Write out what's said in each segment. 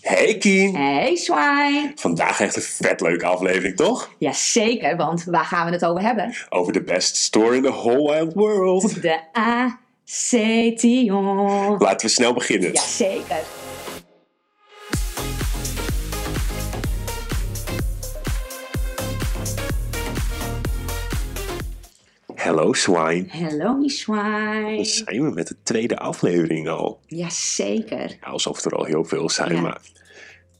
Hey Kien! Hey Swine! Vandaag echt een vet leuke aflevering, toch? Jazeker, want waar gaan we het over hebben? Over de best store in the whole wide world. De Acetion. Laten we snel beginnen. Jazeker. Hello Swine. Hello mi Swine. Dan zijn we met de tweede aflevering al. Jazeker. Ja, alsof er al heel veel zijn, Ja. maar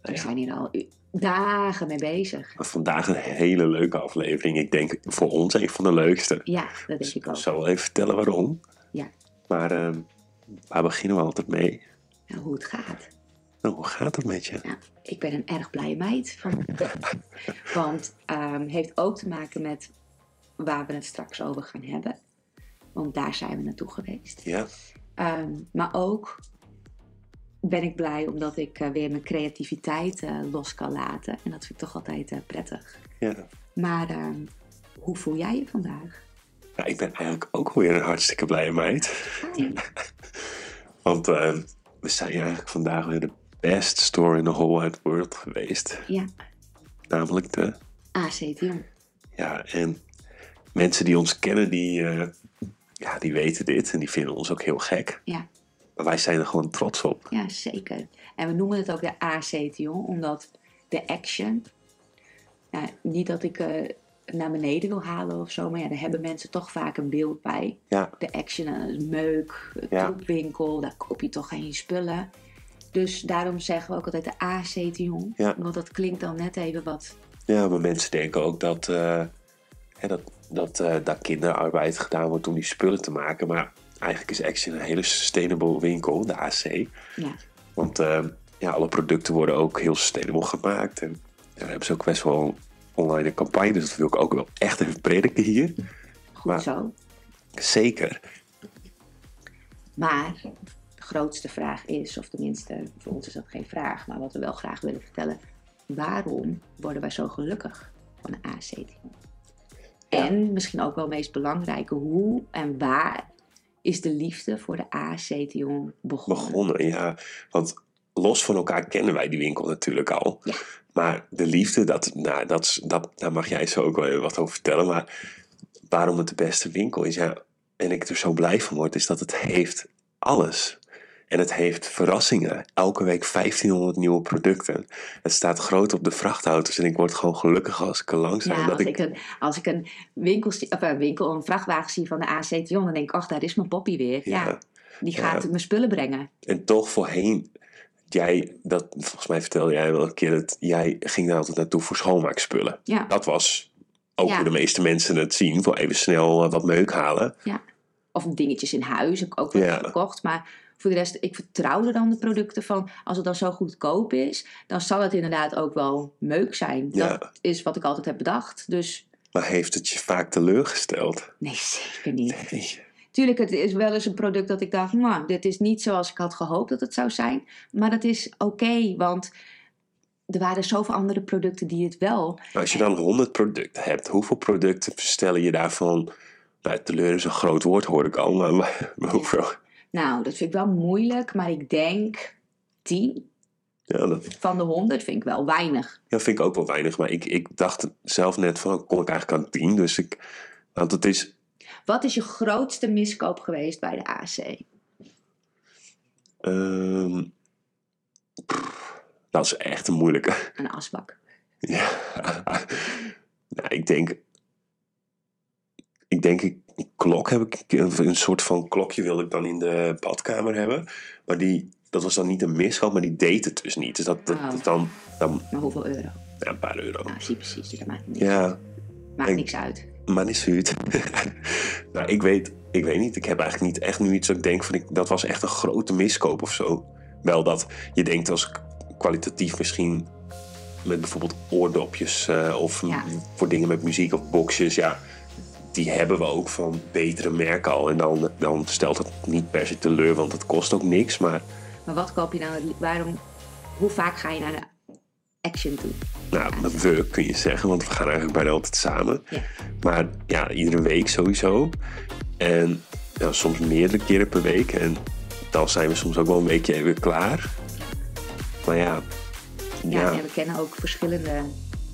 We zijn hier al dagen mee bezig. vandaag een hele leuke aflevering. Ik denk voor ons een van de leukste. Ja, dat denk ik Ik ook. zal wel even vertellen waarom. Ja, Maar ehm, waar beginnen we altijd mee? nou, hoe het gaat. Nou, hoe gaat het met je? Nou, ik ben een erg blije meid. Van, want het heeft ook te maken met waar we het straks over gaan hebben. Want daar zijn we naartoe geweest. Ja, Ehm, maar ook ben ik blij omdat ik eh, weer mijn creativiteit eh, los kan laten. En dat vind ik toch altijd eh, prettig. ja. Maar ehm, hoe voel jij je vandaag? Ja, ik ben eigenlijk ook weer een hartstikke blije meid. Hi. Want ehm, we zijn eigenlijk vandaag weer de best store in the whole wide world geweest. Ja, Namelijk de, ACTM. ja, en mensen die ons kennen, die, eh, ja, die weten dit en die vinden ons ook heel gek. Ja, Maar wij zijn er gewoon trots op. ja, zeker. En we noemen het ook de ACTM omdat de action... Ja, niet dat ik eh, naar beneden wil halen of zo, maar ja, daar hebben mensen toch vaak een beeld bij. Ja, de action en het meuk, de Ja. troepwinkel, daar koop je toch geen spullen. Dus daarom zeggen we ook altijd de AC-tion. Ja. Want dat klinkt dan net even wat. ja maar mensen denken ook dat, eh, hè, dat, dat eh, daar kinderarbeid gedaan wordt om die spullen te maken. Maar eigenlijk is Action een hele sustainable winkel, de AC. Ja, Want eh, ja, alle producten worden ook heel sustainable gemaakt. En ja, we hebben ze ook best wel online een campagne. Dus dat wil ik ook wel echt even prediken hier. goed Maar- zo. Zeker. Maar de grootste vraag is, of tenminste, voor ons is dat geen vraag, maar wat we wel graag willen vertellen. Waarom worden wij zo gelukkig van de AC-tion? En misschien ook wel meest belangrijke, hoe en waar is de liefde voor de AC-tion begonnen? Begonnen, ja. Want los van elkaar kennen wij die winkel natuurlijk al. Ja. Maar de liefde, dat, nou, dat, dat, daar mag jij zo ook wel even wat over vertellen. Maar waarom het de beste winkel is, ja, en ik er zo blij van word, is dat het heeft alles. En het heeft verrassingen. Elke week 1500 nieuwe producten. Het staat groot op de vrachtauto's en ik word gewoon gelukkig als ik er langs. Ja, als ik, een, als ik een, winkel, of een winkel, een vrachtwagen zie van de AC-tion, dan denk ik, ach, daar is mijn poppy weer. Ja, Ja. die gaat Ja. mijn spullen brengen. En toch voorheen, jij, dat, volgens mij vertelde jij wel een keer dat jij ging daar altijd naartoe voor schoonmaakspullen. Ja, Dat was ook hoe de meeste mensen het zien, voor even snel wat meuk halen. ja. Of dingetjes in huis heb ik ook wel gekocht. Maar voor de rest, ik vertrouwde dan de producten van, als het dan zo goedkoop is, dan zal het inderdaad ook wel meuk zijn. Ja. Dat is wat ik altijd heb bedacht. Dus Maar heeft het je vaak teleurgesteld? nee, zeker niet. Nee. Tuurlijk, het is wel eens een product dat ik dacht, nou, dit is niet zoals ik had gehoopt dat het zou zijn. Maar dat is oké, want er waren zoveel andere producten die het wel Als je dan 100 producten hebt, hoeveel producten verstellen je daarvan? Nou, teleur is een groot woord, hoor ik al, maar, maar hoeveel? Nou, dat vind ik wel moeilijk, maar ik denk 10 Ja, dat van de 100 vind ik wel weinig. ja, vind ik ook wel weinig, maar ik, ik dacht zelf net van, kom ik eigenlijk aan 10? Dus ik, want het is, Wat is je grootste miskoop geweest bij de AC? ehm, pff, dat is echt een moeilijke. Een asbak. Ja. nou, ik denk. Ik denk, ik, klok heb ik. Een, soort van klokje wilde ik dan in de badkamer hebben. Maar die, dat was dan niet een miskoop, maar die deed het dus niet. Dus dat, dat, dat dan, dan Maar hoeveel euro? ja, een paar euro. Nou, zie precies, dat maakt, niks, Ja, maakt ik- niks uit. maar niet zuid. nou, ik weet, ik weet niet. Ik heb eigenlijk niet echt nu iets dat ik denk van ik, dat was echt een grote miskoop of zo. Wel dat je denkt als kwalitatief misschien met bijvoorbeeld oordopjes eh, of Ja. voor dingen met muziek of boxjes, ja, die hebben we ook van betere merken al. En dan, dan stelt het niet per se teleur, want het kost ook niks. Maar Maar wat koop je nou? Waarom, hoe vaak ga je naar de Action toe? nou, we kun je zeggen, want we gaan eigenlijk bijna altijd samen. Ja. Maar ja, iedere week sowieso. En ja, soms meerdere keren per week. En dan zijn we soms ook wel een weekje even klaar. Maar ja, Ja, ja, en we kennen ook verschillende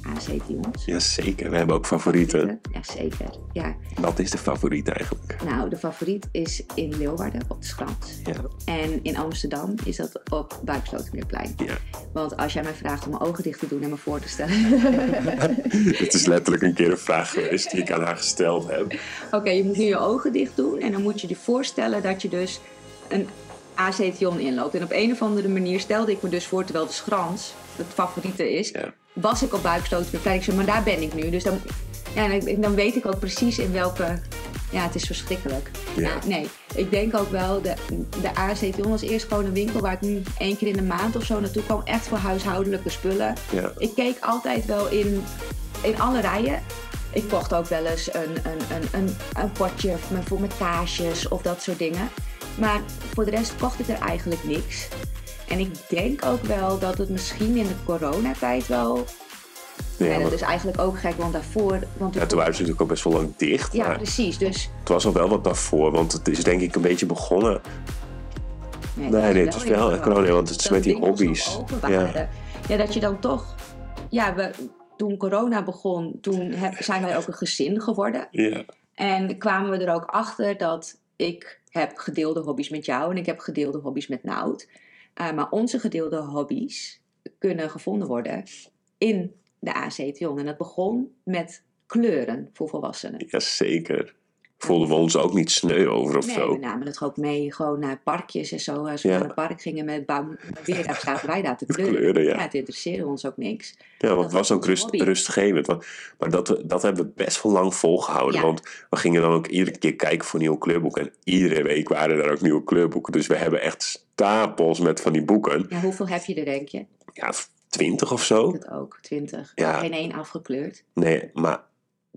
acetions. ja, zeker. We hebben ook favorieten. Ja, zeker. Ja. Wat is de favoriet eigenlijk? Nou, de favoriet is in Leeuwarden op de Schans. Ja, En in Amsterdam is dat op Buikslotermeerplein. ja. Want als jij mij vraagt om mijn ogen dicht te doen en me voor te stellen. Het is letterlijk een keer een vraag geweest die ik aan haar gesteld heb. Oké, je moet nu je ogen dicht doen en dan moet je je voorstellen dat je dus een acetion inloopt. En op een of andere manier stelde ik me dus voor, terwijl de Schrans het favoriete is, Ja. Was ik op zei, maar daar ben ik nu. Dus dan, ja, dan, dan weet ik ook precies in welke... Ja, het is verschrikkelijk. Ja. Nou, nee, ik denk ook wel, de, de acetion was eerst gewoon een winkel waar ik nu één keer in de maand of zo naartoe kwam. Echt voor huishoudelijke spullen. Ja, Ik keek altijd wel in, in alle rijen. Ik kocht ook wel eens een, een, een, een, een potje voor met kaasjes of dat soort dingen. Maar voor de rest kocht ik er eigenlijk niks. En ik denk ook wel dat het misschien in de coronatijd wel... ja, Ja, dat is eigenlijk ook gek, want daarvoor... Want ja, toen waren ze natuurlijk al best wel lang dicht. ja, precies. Dus... het was al wel wat daarvoor, want het is denk ik een beetje begonnen. Nee, Nee, nee, het was wel corona, want het is met die hobby's. Ja. Ja. dat je dan toch... Ja, we, toen corona begon, toen heb, zijn wij ook een gezin geworden. ja, En kwamen we er ook achter dat ik heb gedeelde hobby's met jou en ik heb gedeelde hobby's met Nout. Uh, maar onze gedeelde hobby's kunnen gevonden worden in de ACTION. En dat begon met kleuren voor volwassenen. ja, zeker. Voelden we ons ook niet sneu over of Nee, zo. we namen het ook mee gewoon naar parkjes en zo. Als we Ja. naar een park gingen met weer, daar zaten wij daar te kleuren. kleuren, ja. het interesseerde ons ook niks. Ja, want het was was ook rust, hobby. rustgevend. Maar dat, dat hebben we best wel lang volgehouden. Ja. Want we gingen dan ook iedere keer kijken voor nieuwe kleurboeken. En iedere week waren er ook nieuwe kleurboeken. Dus we hebben echt stapels met van die boeken. Ja, hoeveel heb je er, denk je? Ja, twintig of zo. Dat ook, twintig. Geen één afgekleurd. Nee, maar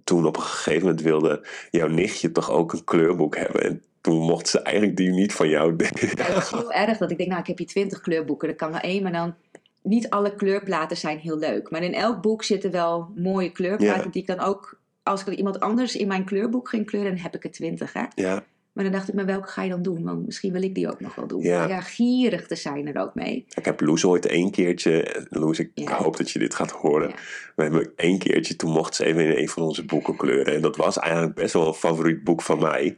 toen op een gegeven moment wilde jouw nichtje toch ook een kleurboek hebben. En toen mocht ze eigenlijk die niet van jou. Ja, dat was heel erg dat ik denk, nou, ik heb hier twintig kleurboeken. Er kan wel één, maar dan... Niet alle kleurplaten zijn heel leuk. Maar in elk boek zitten wel mooie kleurplaten Ja. die ik dan ook... Als ik iemand anders in mijn kleurboek ging kleuren, dan heb ik er twintig, hè. Ja, Maar dan dacht ik, maar welke ga je dan doen? Want misschien wil ik die ook nog wel doen. Ja. Ja, gierig te zijn er ook mee. ik heb Loes ooit één keertje. Loes, ik Ja. hoop dat je dit gaat horen. Ja. We hebben één keertje, toen mocht ze even in een van onze boeken kleuren. En dat was eigenlijk best wel een favoriet boek van mij.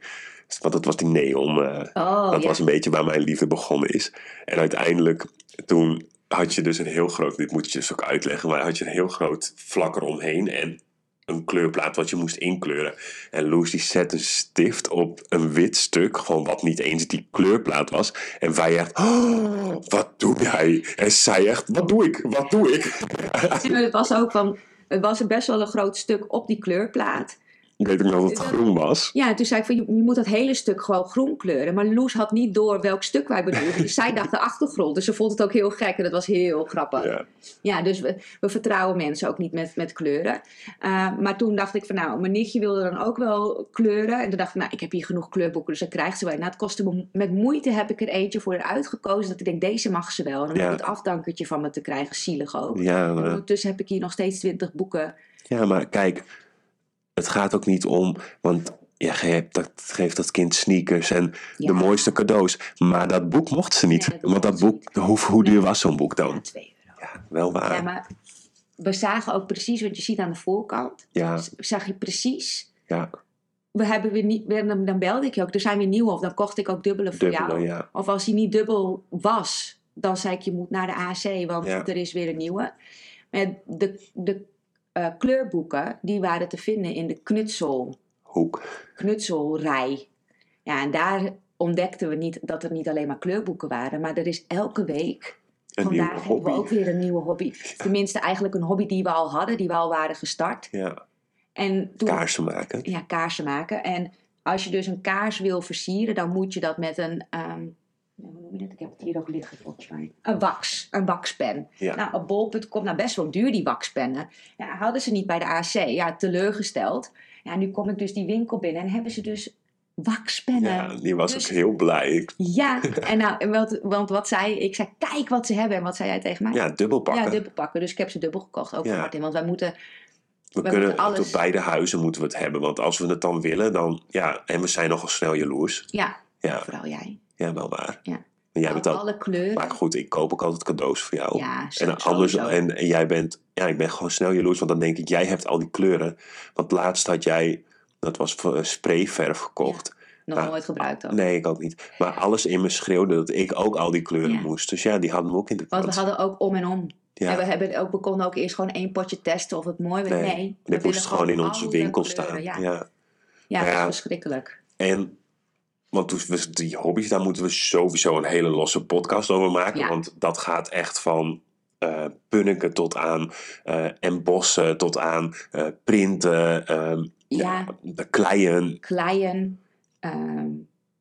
Want dat was die neon. eh, Oh, dat was een beetje waar mijn liefde begonnen is. En uiteindelijk, toen had je dus een heel groot, dit moet je dus ook uitleggen, maar had je een heel groot vlak eromheen en een kleurplaat wat je moest inkleuren. En Loes die zette een stift op een wit stuk, gewoon wat niet eens die kleurplaat was. En wij echt, "Oh, wat doe jij? En zij echt, wat doe ik? Wat doe ik? Het was ook van... Het was best wel een groot stuk op die kleurplaat. Ik weet nog dat het groen was. Ja, en toen zei ik van, je, je moet dat hele stuk gewoon groen kleuren. Maar Loes had niet door welk stuk wij bedoelden. Dus zij dacht de achtergrond. Dus ze vond het ook heel gek en dat was heel grappig. Ja, Ja, dus we, we vertrouwen mensen ook niet met, met kleuren. Uh, maar toen dacht ik van, nou, mijn nichtje wilde dan ook wel kleuren. En toen dacht ik, nou, ik heb hier genoeg kleurboeken, dus dat krijgt ze wel. Nou, het kostte me, met moeite heb ik er eentje voor haar uitgekozen. Dat ik denk, deze mag ze wel. En Ja. ik het afdankertje van me te krijgen, zielig ook. ja, En eh, Ondertussen heb ik hier nog steeds twintig boeken. ja, maar kijk, het gaat ook niet om, want ja, je hebt dat, geeft dat kind sneakers en Ja. de mooiste cadeaus. Maar dat boek mocht ze niet. Nee, dat want dat boek, hoe, hoe duur was zo'n boek Ja, dan? twee euro. Ja, wel waar. Ja, maar we zagen ook precies, wat je ziet aan de voorkant, Ja, zag je precies. ja, We hebben weer niet, dan, belde ik je ook, er zijn weer nieuwe, of dan kocht ik ook dubbele voor dubbele, jou. ja. Of als die niet dubbel was, dan zei ik je moet naar de AC, want Ja. er is weer een nieuwe. Maar de, de eh, kleurboeken, die waren te vinden in de knutsel, Hoek. knutselrij. Ja, en daar ontdekten we niet dat er niet alleen maar kleurboeken waren, maar er is elke week Een Vandaag nieuwe hebben we ook weer een nieuwe hobby. Tenminste, eigenlijk een hobby die we al hadden, die we al waren gestart. Ja, En toen, kaarsen maken. Ja, kaarsen maken. En als je dus een kaars wil versieren, dan moet je dat met een. ehm, hoe noem je dat? Ik heb het hier ook liggen volgens mij. Een wax, een waxpen. Ja. Nou, op bol.com, nou best wel duur die waxpennen. Ja, hadden ze niet bij de AC. Ja, teleurgesteld. Ja, nu kom ik dus die winkel binnen en hebben ze dus waxpennen. Ja, die was Dus- ook heel blij. Ik- Ja, en nou, wat, want wat zei ik? zei, kijk wat ze hebben. En wat zei jij tegen mij? Ja, dubbel pakken. Ja, dubbel pakken. Dus ik heb ze dubbel gekocht, ook Ja. voor Martin. Want wij moeten... we we kunnen moeten alles- op beide huizen moeten we het hebben. Want als we het dan willen, dan... Ja, en we zijn nogal snel jaloers. Ja, Ja, vooral jij. Ja wel waar. Ja. En jij bent alle kleuren. maar goed, ik koop ook altijd cadeaus voor jou. Ja, zo- en, anders, en, en jij bent, ja, ik ben gewoon snel jaloers, want dan denk ik, jij hebt al die kleuren. Want laatst had jij, dat was eh, sprayverf gekocht. Nog nou, nooit gebruikt ook. Nee, ik ook niet. Maar alles in me schreeuwde dat ik ook al die kleuren Ja. moest. Dus ja, die hadden we ook in de Want we hadden ook om en om. Ja. En we, hebben ook, we konden ook eerst gewoon één potje testen of het mooi werd. Nee, Nee, Dit moest gewoon in onze winkel kleuren, staan. Ja, Ja. ja. Ja. dat is verschrikkelijk. En, want we, die hobby's, daar moeten we sowieso een hele losse podcast over maken. Ja. Want dat gaat echt van eh punniken tot aan eh embossen, tot aan eh, printen, ehm, Ja. de kleien, Kleien, ehm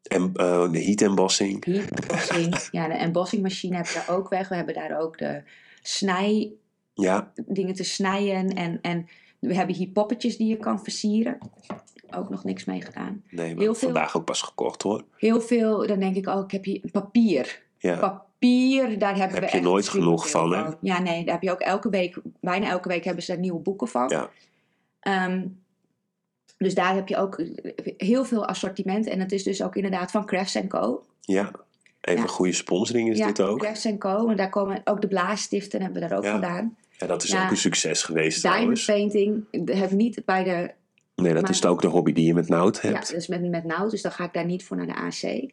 en, eh, de heat embossing. heat embossing. ja, de embossingmachine heb je daar ook weg. We hebben daar ook de snij, Ja, dingen te snijden. En, en we hebben hier poppetjes die je kan versieren. Ook nog niks mee gedaan. nee, maar Heel veel- vandaag ook pas gekocht hoor. Heel veel, dan denk ik, oh, ik heb hier papier. Ja, Papier, daar hebben Heb we je echt nooit genoeg van, hè? Ja, nee, daar heb je ook elke week, bijna elke week hebben ze daar nieuwe boeken van. Ja. Ehm, dus daar heb je ook heel veel assortiment. En het is dus ook inderdaad van Crafts Co. ja. Even Ja. goede sponsoring is ja, dit ook. Crafts Co. En daar komen ook de blaasstiften hebben we daar ook Ja. vandaan. Ja, dat is Ja. ook een succes geweest Diamond trouwens. painting heb niet bij de... Nee, dat maar- is ook de hobby die je met Nout Ja, hebt. dus met, met Nout, dus dan ga ik daar niet voor naar de AC.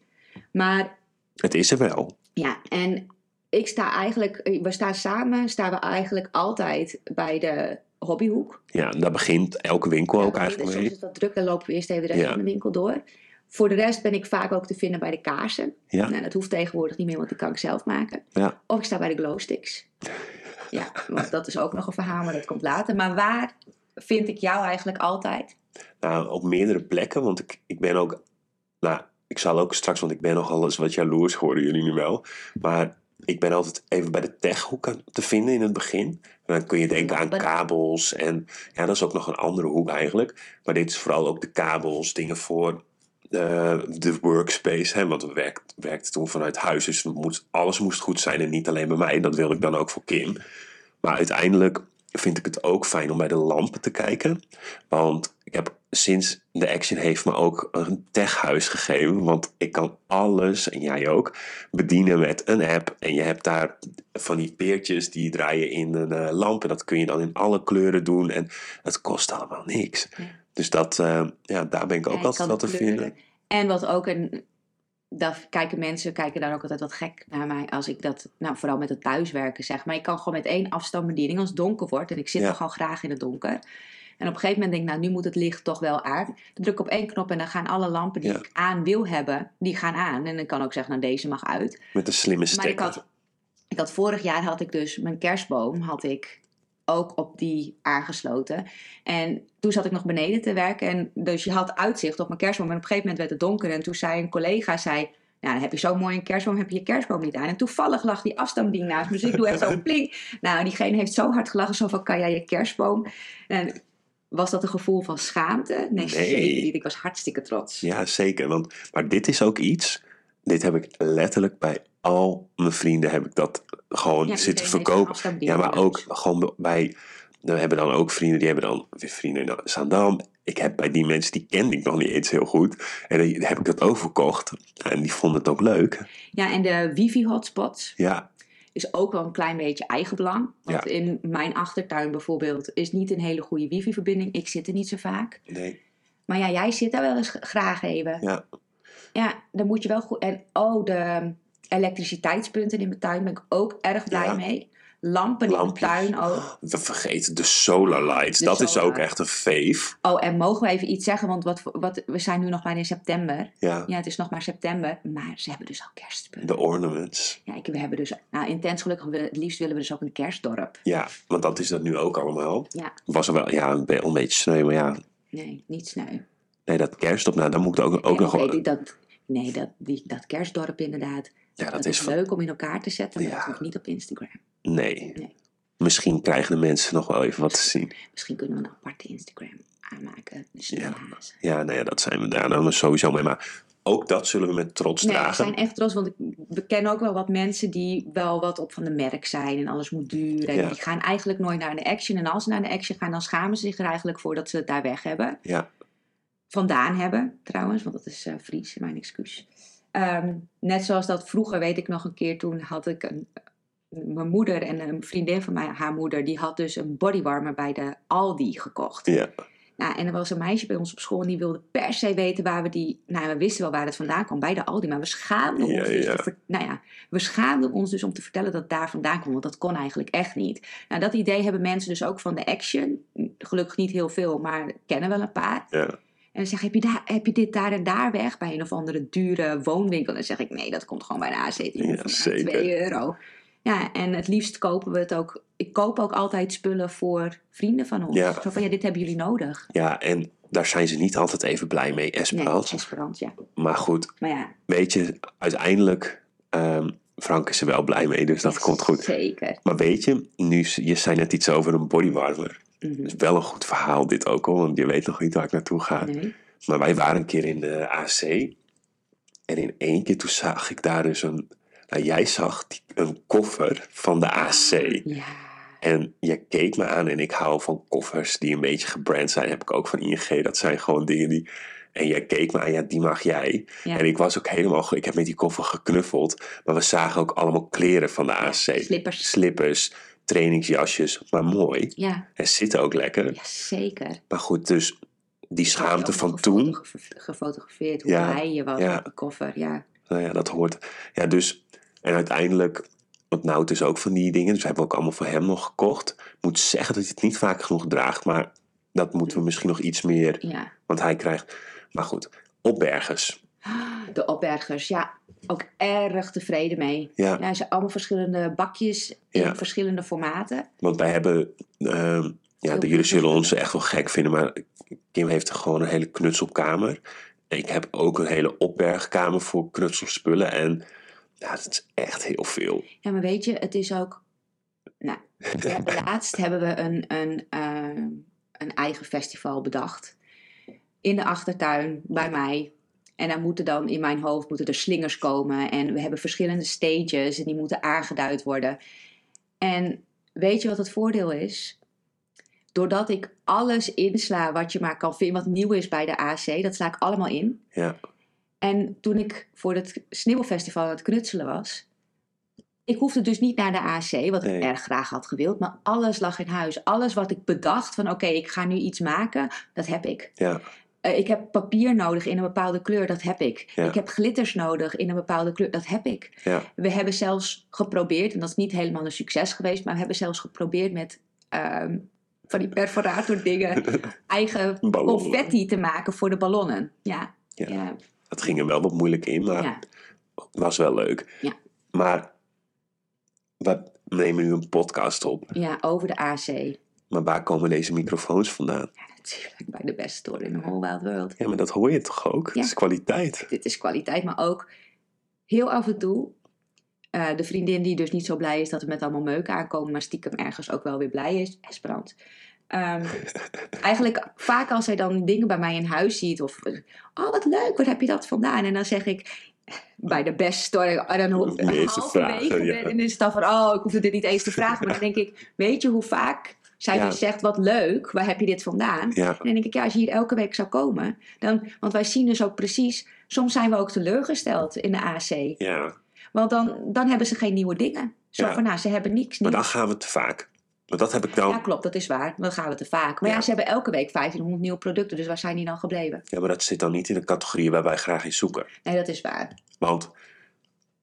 Maar Het is er wel. Ja, en ik sta eigenlijk, we staan samen, staan we eigenlijk altijd bij de hobbyhoek. Ja, daar begint elke winkel ook Ja, eigenlijk soms mee. is het wat druk, dan lopen we eerst even de rest Ja. van de winkel door. Voor de rest ben ik vaak ook te vinden bij de kaarsen. Ja. Nou, dat hoeft tegenwoordig niet meer, want die kan ik zelf maken. Ja. Of ik sta bij de glowsticks. Ja, want dat is ook nog een verhaal, maar dat komt later. Maar waar vind ik jou eigenlijk altijd? Nou, op meerdere plekken, want ik, ik ben ook, nou, ik zal ook straks, want ik ben nogal eens wat jaloers, horen jullie nu wel. Maar ik ben altijd even bij de techhoek te vinden in het begin. En dan kun je denken aan kabels en ja, dat is ook nog een andere hoek eigenlijk. Maar dit is vooral ook de kabels, dingen voor eh, de workspace. Hè, want we werkt, werkten toen vanuit huis, dus alles moest goed zijn en niet alleen bij mij. Dat wilde ik dan ook voor Kim. Maar uiteindelijk vind ik het ook fijn om bij de lampen te kijken. Want ik heb sinds de Action heeft me ook een techhuis gegeven. Want ik kan alles, en jij ook, bedienen met een app. En je hebt daar van die peertjes die draaien in een eh, lamp. En dat kun je dan in alle kleuren doen. En het kost allemaal niks. Ja. Dus dat, eh, ja, daar ben ik ook Ja, altijd wel te kleuren. vinden. En wat ook een. Dat kijken mensen kijken daar ook altijd wat gek naar mij als ik dat, nou vooral met het thuiswerken zeg. Maar ik kan gewoon met één afstandsbediening als het donker wordt. En ik zit Ja. nogal graag in het donker. En op een gegeven moment denk ik, nou nu moet het licht toch wel aan. Dan druk ik op één knop en dan gaan alle lampen die Ja. ik aan wil hebben, die gaan aan. En ik kan ook zeggen, nou deze mag uit. Met een slimme Maar ik stekker. had, ik had vorig jaar had ik dus mijn kerstboom had ik ook op die aangesloten. En toen zat ik nog beneden te werken. En dus je had uitzicht op mijn kerstboom. En op een gegeven moment werd het donker. En toen zei een collega, zei, nou dan heb je zo mooi een kerstboom, heb je je kerstboom niet aan. En toevallig lag die afstandsbediening naast me. Dus ik doe echt zo'n pling. Nou, diegene heeft zo hard gelachen. Zo van, kan jij je kerstboom? En was dat een gevoel van schaamte? Nee, Nee. niet. Ik was hartstikke trots. Ja, zeker. Want, maar dit is ook iets. Dit heb ik letterlijk bij al mijn vrienden heb ik dat gewoon Ja, zitten verkopen. Ja, maar ook gewoon bij. We hebben dan ook vrienden, die hebben dan weer vrienden in Zaandam. Ik heb bij die mensen, die kende ik nog niet eens heel goed. En die heb ik dat ook verkocht. En die vonden het ook leuk. Ja, en de wifi-hotspots. Ja, is ook wel een klein beetje eigenbelang. Want Ja. in mijn achtertuin bijvoorbeeld is niet een hele goede wifi-verbinding. Ik zit er niet zo vaak. nee, Maar ja, jij zit daar wel eens graag even. ja. Ja, dan moet je wel goed... En oh, de elektriciteitspunten in mijn tuin ben ik ook erg blij Ja. mee. Lampen in de tuin ook. We vergeten de solar lights. De dat is ook echt een fave. Oh, en mogen we even iets zeggen? Want wat, wat, we zijn nu nog maar in september. Ja, Ja, het is nog maar september. Maar ze hebben dus al kerstspunten. de ornaments. Ja, ik, we hebben dus... Nou, intens gelukkig. we- Het liefst willen we dus ook een kerstdorp. Ja, want dat is dat nu ook allemaal. Ja. Was er wel, ja, een, be- een beetje sneu, maar ja. Nee, niet sneu. Nee, dat kerst op, nou, dan moet ook, ook Nee, nog ik dat, nee, dat, die, dat kerstdorp inderdaad. Ja, Dat, dat is leuk om in elkaar te zetten, maar Ja. dat is nog niet op Instagram. Nee. Nee. Misschien krijgen de mensen nog wel even wat te zien. Misschien kunnen we een aparte Instagram aanmaken. De sneeuwhazen. Ja, nou ja, dat zijn we daar dan sowieso mee. Maar ook dat zullen we met trots Nee, we dragen. zijn echt trots, want we kennen ook wel wat mensen die wel wat op van de merk zijn en alles moet duren. En Ja. die gaan eigenlijk nooit naar de action. En als ze naar de action gaan, dan schamen ze zich er eigenlijk voor dat ze het daar weg hebben. Ja, Vandaan hebben, trouwens, want dat is eh Fries, mijn excuus. Ehm, net zoals dat vroeger, weet ik nog een keer, toen had ik een, mijn moeder en een vriendin van mij, haar moeder, die had dus een bodywarmer bij de Aldi gekocht. Ja. Nou, en er was een meisje bij ons op school en die wilde per se weten waar we die... Nou, we wisten wel waar het vandaan kwam, bij de Aldi. Maar we schaamden Ja, ons dus ja. te ver- nou ja, we schaamden ons dus om te vertellen dat het daar vandaan kwam. Want dat kon eigenlijk echt niet. Nou, dat idee hebben mensen dus ook van de Action. Gelukkig niet heel veel, maar kennen wel een paar. Ja. En dan zeg ik, heb je, daar, heb je dit daar en daar weg bij een of andere dure woonwinkel? En dan zeg ik, nee, dat komt gewoon bij de AC. Ja, zeker. 2 euro. Ja, en het liefst kopen we het ook. Ik koop ook altijd spullen voor vrienden van ons. Ja. Zo van, ja, dit hebben jullie nodig. ja, en daar zijn ze niet altijd even blij mee, Nee, Esperance. Esperance, ja. Maar goed, Maar ja, weet je, uiteindelijk, ehm, Frank is er wel blij mee, dus dat komt goed. Zeker. Maar weet je, nu, je zei net iets over een bodywarmer. Dat is wel een goed verhaal dit ook hoor, want je weet nog niet waar ik naartoe ga. Nee. Maar wij waren een keer in de AC. En in één keer toen zag ik daar dus een... Nou, jij zag die, een koffer van de AC. Ja. En je keek me aan en ik hou van koffers die een beetje gebrand zijn. Heb ik ook van ING. Dat zijn gewoon dingen die... En jij keek me aan, ja, die mag jij. Ja. En ik was ook helemaal... Ik heb met die koffer geknuffeld. Maar we zagen ook allemaal kleren van de AC. slippers. Slippers, trainingsjasjes. Maar mooi. Ja, En zitten ook lekker. ja, zeker. Maar goed, dus die schaamte van toen... gefotograf- Gefotografeerd, hoe Ja, blij je was ja. met de koffer. Ja. Nou ja, dat hoort. Ja, dus. En uiteindelijk. Want Nout is ook van die dingen. Dus we hebben ook allemaal voor hem nog gekocht. Ik moet zeggen dat hij het niet vaak genoeg draagt. Maar dat moeten we misschien nog iets meer. ja. Want hij krijgt. Maar goed, opbergers. De opbergers, ja. Ook erg tevreden mee. Ja, ze zijn allemaal verschillende bakjes in Ja. verschillende formaten. want wij hebben. ehm, ja, de, jullie zullen ons echt wel gek vinden. Maar Kim heeft gewoon een hele knutselkamer. Ik heb ook een hele opbergkamer voor knutselspullen. En ja, dat is echt heel veel. Ja, maar weet je, het is ook. Nou, laatst hebben we een, een, eh, een eigen festival bedacht. In de achtertuin bij mij. En dan moeten dan in mijn hoofd moeten er slingers komen. En we hebben verschillende stages en die moeten aangeduid worden. En weet je wat het voordeel is? Doordat ik alles insla wat je maar kan vinden, wat nieuw is bij de AC, dat sla ik allemaal in. Ja, En toen ik voor het Sneeuwfestival aan het knutselen was, ik hoefde dus niet naar de AC, wat Nee. ik erg graag had gewild, maar alles lag in huis. Alles wat ik bedacht van oké, ik ga nu iets maken, dat heb ik. ja, Eh, ik heb papier nodig in een bepaalde kleur, dat heb ik. Ja. Ik heb glitters nodig in een bepaalde kleur, dat heb ik. ja. We hebben zelfs geprobeerd, en dat is niet helemaal een succes geweest, maar we hebben zelfs geprobeerd met ehm, van die perforator dingen eigen Ballonnen. confetti te maken voor de ballonnen. Ja, Ja. ja, Dat ging er wel wat moeilijk in, maar was wel leuk. Ja. Maar we nemen nu een podcast op. Ja, over de AC. Maar waar komen deze microfoons vandaan? Natuurlijk, bij de best store in the whole wild world. Ja, maar dat hoor je toch ook? Ja. Het is kwaliteit. Dit is kwaliteit, maar ook heel af en toe. eh, de vriendin die dus niet zo blij is dat we met allemaal meuk aankomen, maar stiekem ergens ook wel weer blij is. Esperant. Ehm, eigenlijk vaak als zij dan dingen bij mij in huis ziet of oh wat leuk, waar heb je dat vandaan? En dan zeg ik bij de best store en dan De eerste halverwege ja. ben- en is het dan van oh ik hoefde dit niet eens te vragen, maar dan denk ik weet je hoe vaak zij Ja. zegt wat leuk, waar heb je dit vandaan? Ja, En dan denk ik, ja, als je hier elke week zou komen, dan, want wij zien dus ook precies, soms zijn we ook teleurgesteld in de AC. ja. Want dan, dan hebben ze geen nieuwe dingen. Zo van, nou, ze hebben niks Maar dan gaan we te vaak. Maar dat heb ik dan... Ja, klopt, dat is waar. Dan gaan we te vaak. Maar ja, Ja. ze hebben elke week 1500 nieuwe producten, dus waar zijn die dan gebleven? Ja, maar dat zit dan niet in de categorie waar wij graag in zoeken. Nee, dat is waar. Want,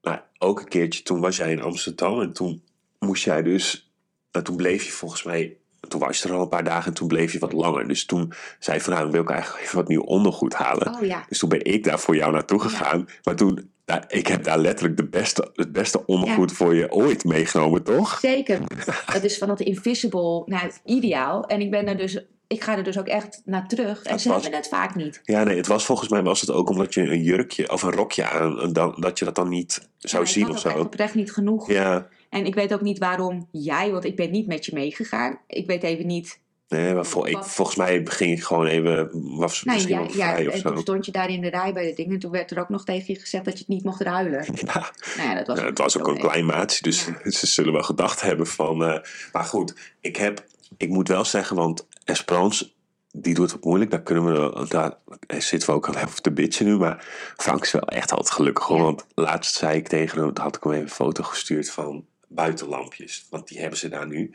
nou, ook een keertje toen was jij in Amsterdam en toen moest jij dus, nou, toen bleef je volgens mij, toen was je er al een paar dagen en toen bleef je wat langer. Dus toen zei je van, nou, wil ik eigenlijk even wat nieuw ondergoed halen. Oh ja, Dus toen ben ik daar voor jou naartoe gegaan. Maar toen, nou, ik heb daar letterlijk de beste, het beste ondergoed voor je ooit meegenomen, toch? zeker. dat is van dat Invisible, nou, ideaal. En ik ben er dus, ik ga er dus ook echt naar terug. En Het ze was- hebben het vaak niet. Ja, nee, het was volgens mij was het ook omdat je een jurkje of een rokje aan, dan, dat je dat dan niet zou Ja, zien ik of zo. oprecht niet genoeg. Ja, En ik weet ook niet waarom jij, want ik ben niet met je meegegaan. Ik weet even niet. nee, maar vol, ik, volgens mij ging ik gewoon even, was het Nee, misschien ja, wel ja, vrij of en zo. toen stond je daar in de rij bij de dingen. En toen werd er ook nog tegen je gezegd dat je het niet mocht ruilen. Ja, Nou ja, dat was, Ja, het was ook een klein maatje, dus ze zullen wel gedacht hebben van... eh, maar goed, ik heb, ik moet wel zeggen, want Esperance die doet het moeilijk. Daar, kunnen we, daar zitten we ook al even te bitchen nu. Maar Frank is wel echt altijd gelukkig. hoor. Ja. Want laatst zei ik tegen hem, had ik hem even een foto gestuurd van buitenlampjes. Want die hebben ze daar nu.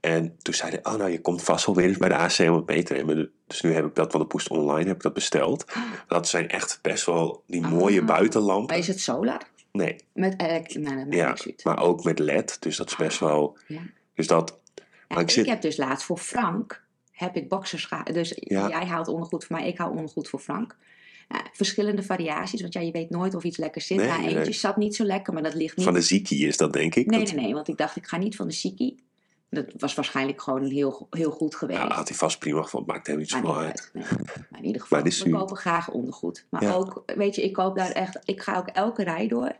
En toen zei hij, oh nou, je komt vast wel weer eens bij de AC te nemen. Dus nu heb ik dat, want ik moest online, heb ik dat besteld. Dat zijn echt best wel die mooie Ah. buitenlampen. Maar is het solar? Nee, Met elekt- nou, dat maakt ja, maar ook met LED. Dus dat is best wel... Ja. Dus dat... Maar ik ik, zit- heb dus laatst voor Frank, heb ik boxers. Dus Ja. jij haalt ondergoed voor mij, ik haal ondergoed voor Frank. Nou, verschillende variaties, want ja, je weet nooit of iets lekker zit. Nee, nou, nee. eentje zat niet zo lekker, maar dat ligt niet... Van de ziekie is dat, denk ik. Nee, Dat- nee, nee, want ik dacht, ik ga niet van de Siki. Dat was waarschijnlijk gewoon heel, heel goed geweest. Ja, had hij vast prima gevonden. Maakt hem niet niet uit. uit. Nee. Maar in ieder geval, we kopen graag ondergoed. Maar Ja. ook, weet je, ik koop daar echt, ik ga ook elke rij door.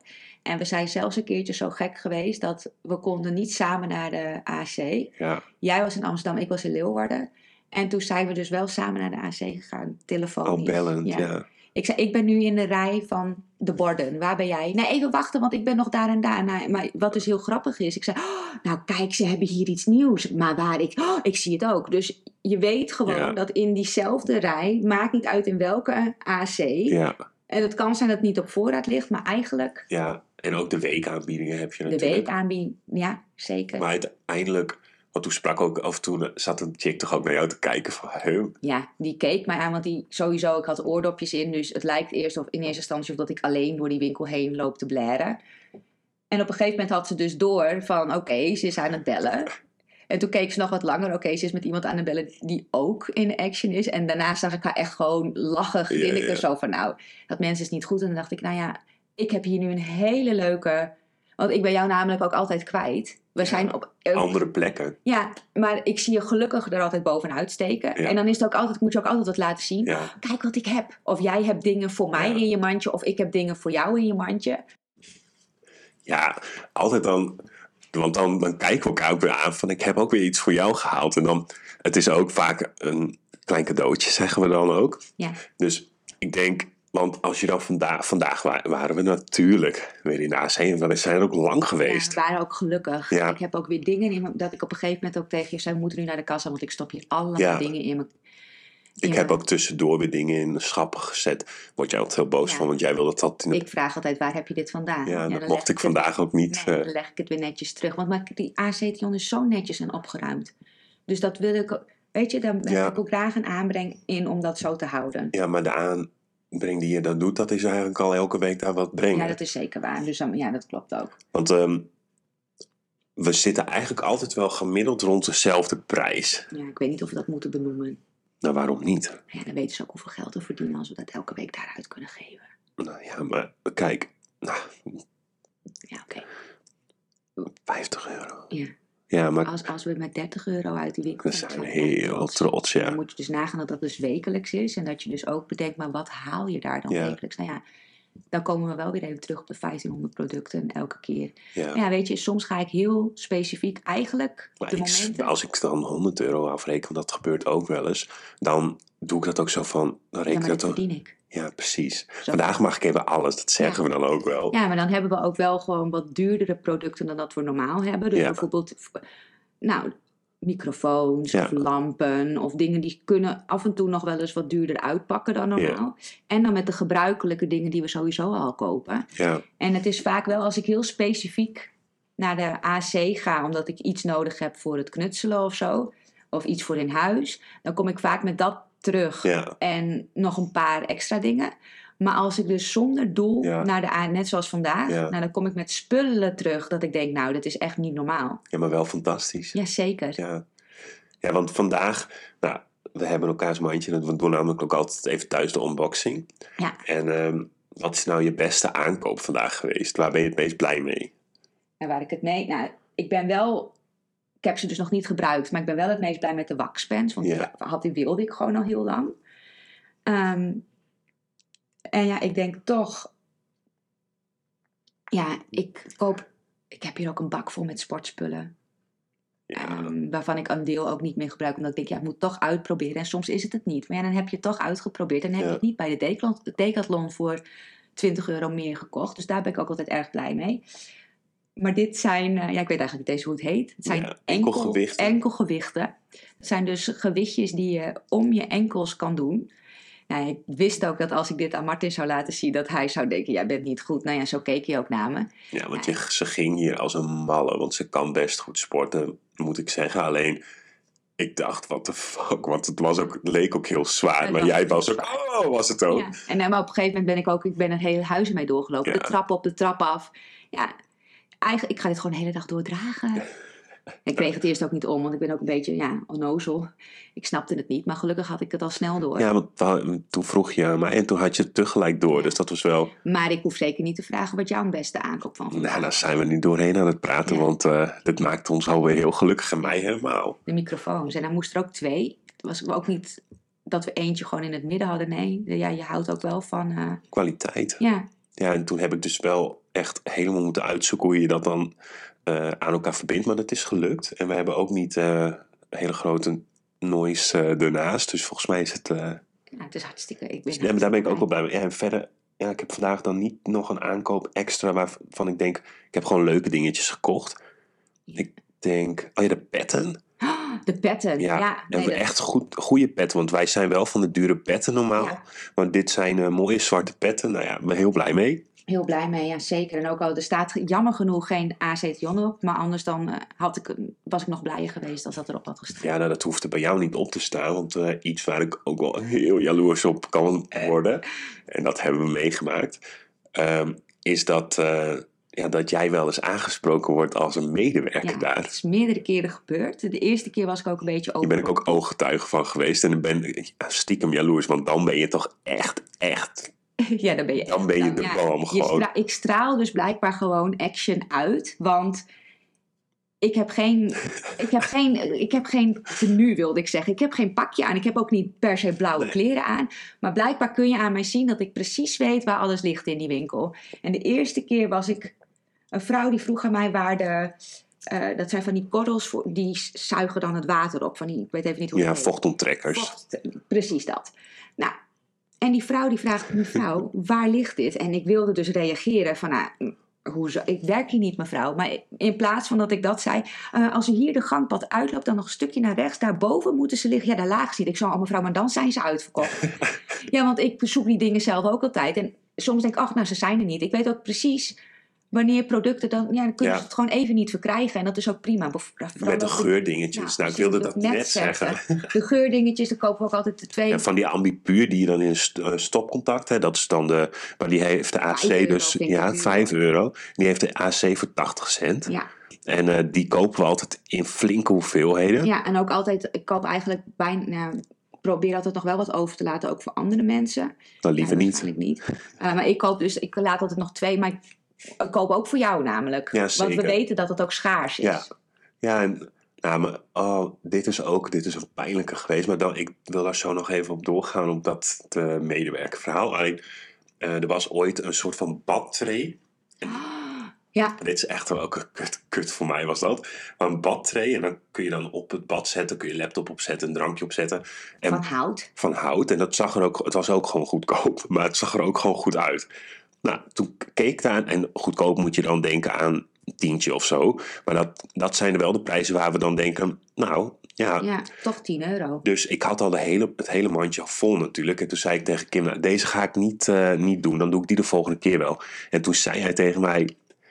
En we zijn zelfs een keertje zo gek geweest dat we konden niet samen naar de AC. Ja, Jij was in Amsterdam, ik was in Leeuwarden. En toen zijn we dus wel samen naar de AC gegaan, telefonisch. al bellend, ja. Ik zei, ik ben nu in de rij van de borden. Waar ben jij? Nee, even wachten, want ik ben nog daar en daar. Nou, maar wat dus heel grappig is, ik zei, oh, nou kijk, ze hebben hier iets nieuws. Maar waar ik, oh, ik zie het ook. Dus je weet gewoon Ja. dat in diezelfde rij, maakt niet uit in welke AC. Ja, En het kan zijn dat het niet op voorraad ligt, maar eigenlijk ja. En ook de weekaanbiedingen heb je de natuurlijk. week aanbieden. Ja, zeker. Maar uiteindelijk, want toen sprak ook, of toen zat een chick toch ook naar jou te kijken van? Ja, die keek mij aan, want die sowieso, ik had oordopjes in. Dus het lijkt eerst of in eerste instantie of dat ik alleen door die winkel heen loop te blaren. En op een gegeven moment had ze dus door van, oké, ze is aan het bellen. En toen keek ze nog wat langer. Oké, ze is met iemand aan het bellen die ook in action is. En daarna zag ik haar echt gewoon lachen, grinniken. Ja, ja. Zo van, nou, dat mensen is niet goed. En dan dacht ik, nou ja, ik heb hier nu een hele leuke... Want ik ben jou namelijk ook altijd kwijt. We Ja, zijn op... Andere plekken. Ja, maar ik zie je gelukkig er altijd bovenuit steken. Ja. En dan is het ook altijd, moet je ook altijd wat laten zien. Ja, Kijk wat ik heb. Of jij hebt dingen voor mij in je mandje. Of ik heb dingen voor jou in je mandje. ja altijd dan, want dan, dan kijken we elkaar ook weer aan van, ik heb ook weer iets voor jou gehaald. En dan, het is ook vaak een klein cadeautje, zeggen we dan ook. Ja. Dus ik denk, want als je dan vandaag, vandaag wa- waren we natuurlijk weer in de AC en we zijn er ook lang Ja, geweest. we waren ook gelukkig. Ja. Ik heb ook weer dingen in me, dat ik op een gegeven moment ook tegen je zei, we moeten nu naar de kassa, want ik stop hier allemaal Ja. dingen in me. Ik Ja. heb ook tussendoor weer dingen in de schappen gezet. Word jij altijd heel boos Ja. van, want jij wil dat dat. Ik vraag altijd, waar heb je dit vandaan? ja, dat mocht ik vandaag ook niet. Nee, eh, dan leg ik het weer netjes terug. Want maar die AC-tion is zo netjes en opgeruimd. Dus dat wil ik, weet je, daar Ja. heb ik ook graag een aanbreng in om dat zo te houden. ja, maar de aanbreng die je dan doet, dat is eigenlijk al elke week daar wat brengen. Ja, dat is zeker waar. Dus dan- ja, dat klopt ook. Want ehm, we zitten eigenlijk altijd wel gemiddeld rond dezelfde prijs. Ja, ik weet niet of we dat moeten benoemen. Nou, waarom niet? Ja, dan weten ze ook hoeveel geld we verdienen als we dat elke week daaruit kunnen geven. Nou ja, maar kijk, nou, Ja, oké. 50 euro. Ja. Ja, maar Als, als we met 30 euro uit die winkel dan zijn, heel trots, ja. Dan moet je dus nagaan dat dat dus wekelijks is. En dat je dus ook bedenkt, maar wat haal je daar dan Ja. wekelijks? Nou ja, dan komen we wel weer even terug op de 1500 producten elke keer. ja. Maar ja, weet je, soms ga ik heel specifiek eigenlijk Maar de ik, momenten... als ik dan 100 euro afreken, want dat gebeurt ook wel eens, dan doe ik dat ook zo van, dan ja, reken maar ik dat dat verdien ik. Ja, precies. Zo. Vandaag mag ik even alles, dat zeggen we dan ook wel. Ja, maar dan hebben we ook wel gewoon wat duurdere producten dan dat we normaal hebben. Dus Ja. bijvoorbeeld, nou, microfoons Ja. of lampen of dingen die kunnen af en toe nog wel eens wat duurder uitpakken dan normaal. En dan met de gebruikelijke dingen die we sowieso al kopen. Ja, En het is vaak wel als ik heel specifiek naar de AC ga, omdat ik iets nodig heb voor het knutselen of zo, of iets voor in huis, dan kom ik vaak met dat terug ja, en nog een paar extra dingen. Maar als ik dus zonder doel Ja. naar de A, net zoals vandaag, Ja. nou, dan kom ik met spullen terug dat ik denk, nou, dat is echt niet normaal. ja, maar wel fantastisch. Jazeker. Ja. ja, want vandaag, nou, we hebben elkaars mandje. en We doen namelijk ook altijd even thuis de unboxing. Ja. En ehm, wat is nou je beste aankoop vandaag geweest? Waar ben je het meest blij mee? En waar ik het mee, nou, ik ben wel, heb ze dus nog niet gebruikt, maar ik ben wel het meest blij met de waxpens, want die had, die wilde ik gewoon al heel lang. Ehm, en ja, ik denk toch, ja, ik koop, ik heb hier ook een bak vol met sportspullen. Ja, Ehm, waarvan ik een deel ook niet meer gebruik. Omdat ik denk, ja, ik moet toch uitproberen. En soms is het het niet. Maar ja, dan heb je het toch uitgeprobeerd. En dan heb je het niet bij de Decathlon, Decathlon voor 20 euro meer gekocht. Dus daar ben ik ook altijd erg blij mee. Maar dit zijn, eh, ja, ik weet eigenlijk niet eens hoe het heet. Het zijn Ja, enkel, enkelgewichten. enkelgewichten. Het zijn dus gewichtjes die je om je enkels kan doen. Nou, ik wist ook dat als ik dit aan Martin zou laten zien, dat hij zou denken, jij bent niet goed. Nou ja, zo keek hij ook naar me. Ja, want je, ze ging hier als een malle, want ze kan best goed sporten, moet ik zeggen. Alleen, ik dacht, wat de fuck, want het, was ook, het leek ook heel zwaar. Maar jij was ook, oh, was het ook. Ja. En maar op een gegeven moment ben ik ook, ik ben het hele huis mee doorgelopen. Ja. De trap op, de trap af. Ja, eigenlijk, ik ga dit gewoon de hele dag doordragen. Ik kreeg het eerst ook niet om, want ik ben ook een beetje, ja, onnozel. Ik snapte het niet, maar gelukkig had ik het al snel door. Ja, want toen vroeg je mij en toen had je het tegelijk door. Dus dat was wel, Maar ik hoef zeker niet te vragen wat jouw beste aankoop van vandaag nou, daar zijn we niet doorheen aan het praten, Ja. want eh dit maakt ons alweer heel gelukkig en mij helemaal. De microfoons. En dan moest er ook twee. Het was ook niet dat we eentje gewoon in het midden hadden. Nee, ja, je houdt ook wel van, eh, Kwaliteit. ja, Ja, en toen heb ik dus wel echt helemaal moeten uitzoeken hoe je dat dan eh, aan elkaar verbindt. Maar dat is gelukt. En we hebben ook niet een hele grote noise eh, ernaast. Dus volgens mij is het... ja, het is hartstikke... Ik ben ja, maar daar ben ik ook wel hartstikke blij mee. Ja, en verder, ja, ik heb vandaag dan niet nog een aankoop extra waarvan ik denk... Ik heb gewoon leuke dingetjes gekocht. Ja. Ik denk... Oh ja, de petten. De petten, Ja, ja. nee, echt goed, goede petten. Want wij zijn wel van de dure petten normaal. Ja. Maar dit zijn mooie zwarte petten. Nou ja, ik ben heel blij mee. Heel blij mee, ja zeker. En ook al, er staat jammer genoeg geen acetion op. Maar anders dan eh, had ik, was ik nog blijer geweest als dat erop had gestaan. Ja, nou, dat hoeft er bij jou niet op te staan. Want eh, iets waar ik ook wel heel jaloers op kan worden, en dat hebben we meegemaakt, ehm, is dat, eh, ja, dat jij wel eens aangesproken wordt als een medewerker Ja, daar. het is meerdere keren gebeurd. De eerste keer was ik ook een beetje over. Daar ben ik ook ooggetuige van geweest. En ik ben ja, stiekem jaloers, want dan ben je toch echt, echt. Ja, dan ben je Dan ben je de ja, boom gewoon. ik straal dus blijkbaar gewoon action uit. Want ik heb geen, ik heb geen, ik heb geen tenue, wilde ik zeggen. Ik heb geen pakje aan. Ik heb ook niet per se blauwe Nee. kleren aan. Maar blijkbaar kun je aan mij zien dat ik precies weet waar alles ligt in die winkel. En de eerste keer was ik een vrouw die vroeg aan mij waar de... eh, dat zijn van die korrels, voor, die zuigen dan het water op. Van die, ik weet even niet hoe Ja, vochtonttrekkers. Vocht, precies dat. Nou, en die vrouw die vraagt, mevrouw, waar ligt dit? En ik wilde dus reageren van, nou, hoezo? Ik werk hier niet, mevrouw. Maar in plaats van dat ik dat zei, eh, als u hier de gangpad uitloopt, dan nog een stukje naar rechts, daarboven moeten ze liggen. Ja, daar lagen ze niet. Ik zei, oh mevrouw, maar dan zijn ze uitverkocht. ja, want ik zoek die dingen zelf ook altijd. En soms denk ik, ach, nou, ze zijn er niet. Ik weet ook precies wanneer producten dan, ja, dan kunnen Ja. ze het gewoon even niet verkrijgen. En dat is ook prima. Vooral Met de geurdingetjes. nou, ik wilde dat net zeggen. De geurdingetjes, daar kopen we ook altijd de twee. En van die ambipuur die je dan in eh, stopcontact, hè, dat is dan de, maar die heeft de AC dus, ja, nu. 5 euro. Die heeft de AC voor 80 cent. Ja, En eh, die kopen we altijd in flinke hoeveelheden. ja, en ook altijd, ik koop eigenlijk bijna, nou, probeer altijd nog wel wat over te laten, ook voor andere mensen. Dan liever Ja, niet. waarschijnlijk niet. Eh, maar ik koop dus, ik laat altijd nog twee, maar ik koop ook voor jou namelijk. Ja, Want we weten dat het ook schaars is. Ja. Ja, en nou, maar, oh, dit is ook, dit is een pijnlijke geweest. Maar dan, ik wil daar zo nog even op doorgaan op dat de medewerkerverhaal. Alleen, eh, er was ooit een soort van badtray. Ja, Dit is echt wel ook een kut, kut voor mij was dat. Maar een badtray en dan kun je dan op het bad zetten, kun je laptop opzetten, een drankje opzetten. En van hout. van hout. En dat zag er ook, het was ook gewoon goedkoop, maar het zag er ook gewoon goed uit. Nou, toen keek ik daar en goedkoop moet je dan denken aan een tientje of zo. Maar dat, dat zijn er wel de prijzen waar we dan denken, nou ja. Ja, toch 10 euro. Dus ik had al de hele, het hele mandje vol natuurlijk. En toen zei ik tegen Kim, nou, deze ga ik niet, eh, niet doen. Dan doe ik die de volgende keer wel. En toen zei hij tegen mij,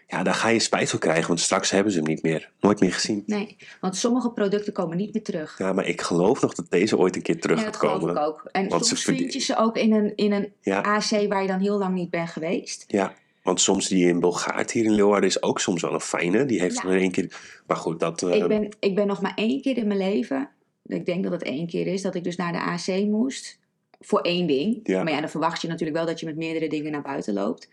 ja, daar ga je spijt van krijgen. Want straks hebben ze hem niet meer. Nooit meer gezien. Nee, want sommige producten komen niet meer terug. Ja, maar ik geloof nog dat deze ooit een keer terug Ja, gaat dat geloof komen. ik ook. En Want soms vind je ze ook in een, in een Ja. AC waar je dan heel lang niet bent geweest. Ja, want soms die in Bulgaart hier in Leeuwarden is ook soms wel een fijne. Die heeft Ja. er één keer... Maar goed, dat... eh, Ik ben, ik ben nog maar één keer in mijn leven, ik denk dat het één keer is, dat ik dus naar de AC moest. Voor één ding. Ja. Maar ja, dan verwacht je natuurlijk wel dat je met meerdere dingen naar buiten loopt.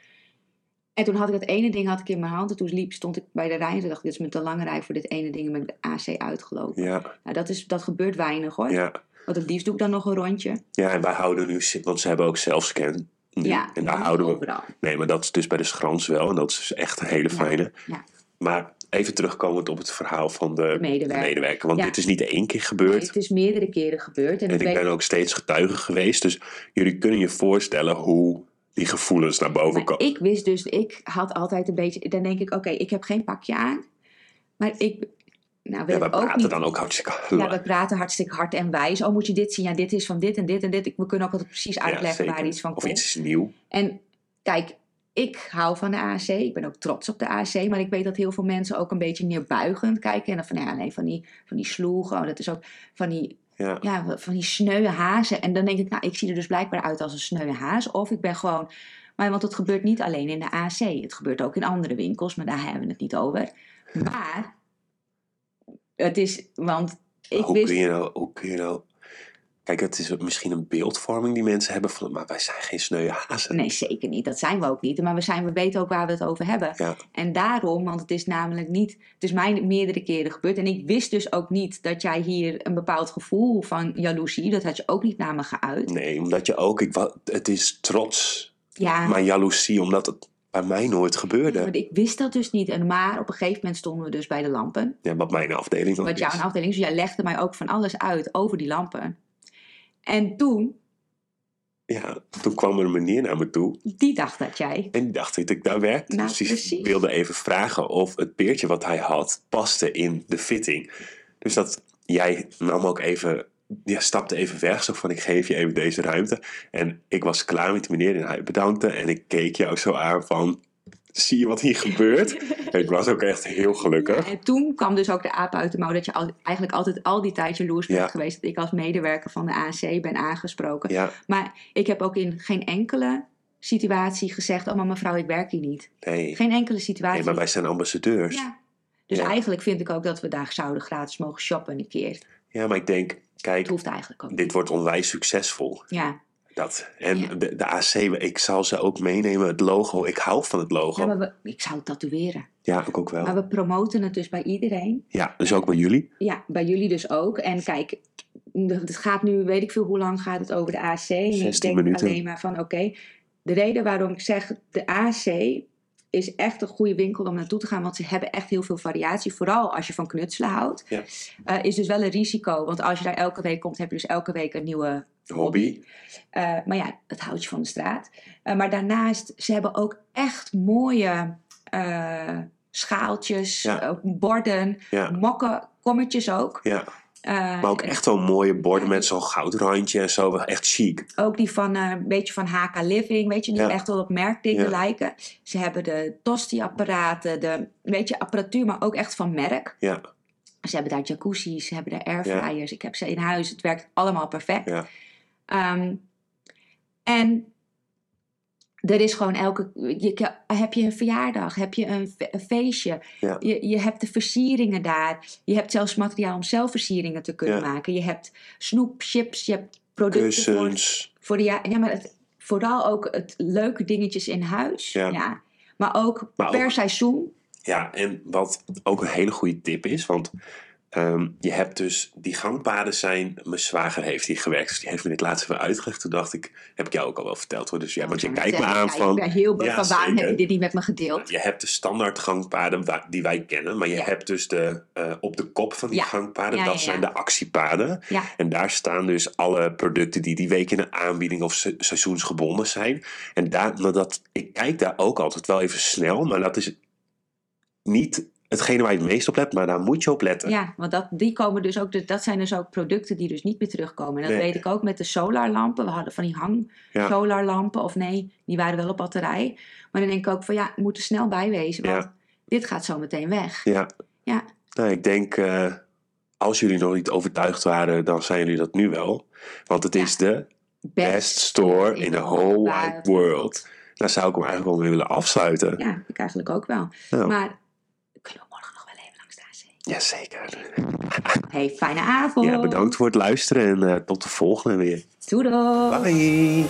En toen had ik dat ene ding had ik in mijn hand. En toen liep, stond ik bij de rij en toen dacht ik, dit is me te lange rij voor dit ene ding. En ben ik de AC uitgelopen. ja, Nou, dat, is, dat gebeurt weinig hoor. ja, Want het liefst doe ik dan nog een rondje. ja, en wij houden nu... Want ze hebben ook zelfscan. nu. Ja, en daar houden we... overal. Nee, maar dat is dus bij de Schrans wel. En dat is dus echt een hele fijne. ja. Maar even terugkomend op het verhaal van de, medewerker. medewerker. Want Ja. dit is niet één keer Nee, gebeurd. het is meerdere keren gebeurd. En, en ik ben ook steeds getuige geweest. Dus jullie kunnen je voorstellen hoe die gevoelens naar boven komen. ik wist dus, ik had altijd een beetje, dan denk ik, oké, ik heb geen pakje aan. Maar ik, nou weet Ja, we praten niet. dan ook hartstikke Ja, we praten hartstikke hard en wijs. Oh, moet je dit zien? Ja, dit is van dit en dit en dit. We kunnen ook altijd precies Ja, uitleggen waar iets van Of komt. iets is nieuw. En kijk, ik hou van de AC. Ik ben ook trots op de AC. Maar ik weet dat heel veel mensen ook een beetje neerbuigend kijken. En dan van, ja, nee, van die, van die sloegen. Oh, dat is ook van die, Ja. ja, van die sneuwe hazen. En dan denk ik, nou, ik zie er dus blijkbaar uit als een sneuwe haas. Of ik ben gewoon... Maar want het gebeurt niet alleen in de AC. Het gebeurt ook in andere winkels. Maar daar hebben we het niet over. Maar het is... Want ik hoe, wist... kun je nou, hoe kun je nou... Kijk, het is misschien een beeldvorming die mensen hebben van... Maar wij zijn geen sneuwe hazen. Nee, zeker niet. Dat zijn we ook niet. Maar we, zijn, we weten ook waar we het over hebben. Ja. En daarom, want het is namelijk niet, het is mij meerdere keren gebeurd. En ik wist dus ook niet dat jij hier een bepaald gevoel van jaloezie, dat had je ook niet naar me geuit. Nee, omdat je ook... Ik, het is trots, Ja, maar jaloezie, omdat het bij mij nooit gebeurde. ik wist dat dus niet. En maar op een gegeven moment stonden we dus bij de lampen. Ja, wat mijn afdeling ook Wat jouw is. afdeling, dus jij legde mij ook van alles uit over die lampen. En toen, Ja, toen kwam er een meneer naar me toe. die dacht dat jij. En die dacht dat ik daar werkte. Nou, dus die precies. wilde even vragen of het peertje wat hij had paste in de fitting. Dus dat jij nam ook even, ja, stapte even weg. Zo van ik geef je even deze ruimte. En ik was klaar met die meneer en hij bedankte. En ik keek jou zo aan van, zie je wat hier gebeurt? En ik was ook echt heel gelukkig. En toen kwam dus ook de aap uit de mouw dat je al, eigenlijk altijd al die tijd jaloers bent Ja. geweest. Dat ik als medewerker van de ANC ben aangesproken. Ja, Maar ik heb ook in geen enkele situatie gezegd: Oh, maar mevrouw, ik werk hier niet. nee. Geen enkele situatie. Nee, maar wij zijn ambassadeurs. ja. Dus eigenlijk vind ik ook dat we daar zouden gratis mogen shoppen een keer. Ja, maar ik denk, kijk, Het hoeft eigenlijk ook niet. dit wordt onwijs succesvol. Ja. Dat. En Ja. de, de AC, ik zal ze ook meenemen, het logo. Ik hou van het logo. ja, Ja, we, ik zou het tatoeëren. ik ook wel. Maar we promoten het dus bij iedereen. Ja, dus ook bij jullie. Ja, bij jullie dus ook. En kijk, het gaat nu, weet ik veel hoe lang gaat het over de AC. En ik 16 denk minuten. alleen maar van, oké, de reden waarom ik zeg, de AC is echt een goede winkel om naartoe te gaan. Want ze hebben echt heel veel variatie. Vooral als je van knutselen houdt. Ja. Eh, is dus wel een risico. Want als je daar elke week komt, heb je dus elke week een nieuwe Hobby. eh, maar ja, het houdt je van de straat. Eh, maar daarnaast, ze hebben ook echt mooie eh, schaaltjes, Ja. borden, Ja, mokken, kommetjes ook. ja. Maar ook echt wel mooie borden met zo'n goudrandje en zo. Echt chic. ook die van een beetje van HK Living, weet je, die echt wel op merkdingen lijken. Ze hebben de tosti-apparaten, de weet je, apparatuur, maar ook echt van merk. Ja, Ze hebben daar jacuzzi's, ze hebben daar airfryers. Ik heb ze in huis, het werkt allemaal perfect. ja. Ehm, en er is gewoon elke. Je, heb je een verjaardag? Heb je een, fe- een feestje? Ja. Je, je hebt de versieringen daar. Je hebt zelfs materiaal om zelf versieringen te kunnen Ja. maken. Je hebt snoep, chips, je hebt producten voor, Kussens. voor de ja, ja, maar het, vooral ook het leuke dingetjes in huis. Ja. Maar ook Maar per ook- seizoen. Ja, en wat ook een hele goede tip is, want ehm, je hebt dus, die gangpaden zijn, mijn zwager heeft hier gewerkt, dus die heeft me dit laatst even uitgelegd. Toen dacht ik, heb ik jou ook al wel verteld hoor, dus ja, want je kijkt me aan ja, van, Ik ben heel Ja, van waarom heb je dit niet met me gedeeld? je hebt de standaard gangpaden die wij kennen, maar je Ja. hebt dus de, eh, op de kop van die Ja. gangpaden, dat zijn de actiepaden. En daar staan dus alle producten die die week in een aanbieding of se- seizoensgebonden zijn. En daar, maar dat, ik kijk daar ook altijd wel even snel, maar dat is niet hetgene waar je het meest op let, maar daar moet je op letten. Ja, want dat, die komen dus ook, dat zijn dus ook producten die dus niet meer terugkomen. En dat Nee. weet ik ook met de solarlampen. We hadden van die hang Ja. solarlampen, of nee, die waren wel op batterij. Maar dan denk ik ook van ja, we moeten snel bijwezen, want Ja. dit gaat zo meteen weg. Ja. Ja. Nou, ik denk, eh, als jullie nog niet overtuigd waren, dan zijn jullie dat nu wel. Want het Ja. is de best store in the whole wide world. Daar zou ik hem eigenlijk wel mee willen afsluiten. Ja, ik eigenlijk ook wel. Maar kunnen we morgen nog wel even langs de AC? Jazeker. Hey, fijne avond. Ja, bedankt voor het luisteren en eh, tot de volgende weer. Doei doei. Bye.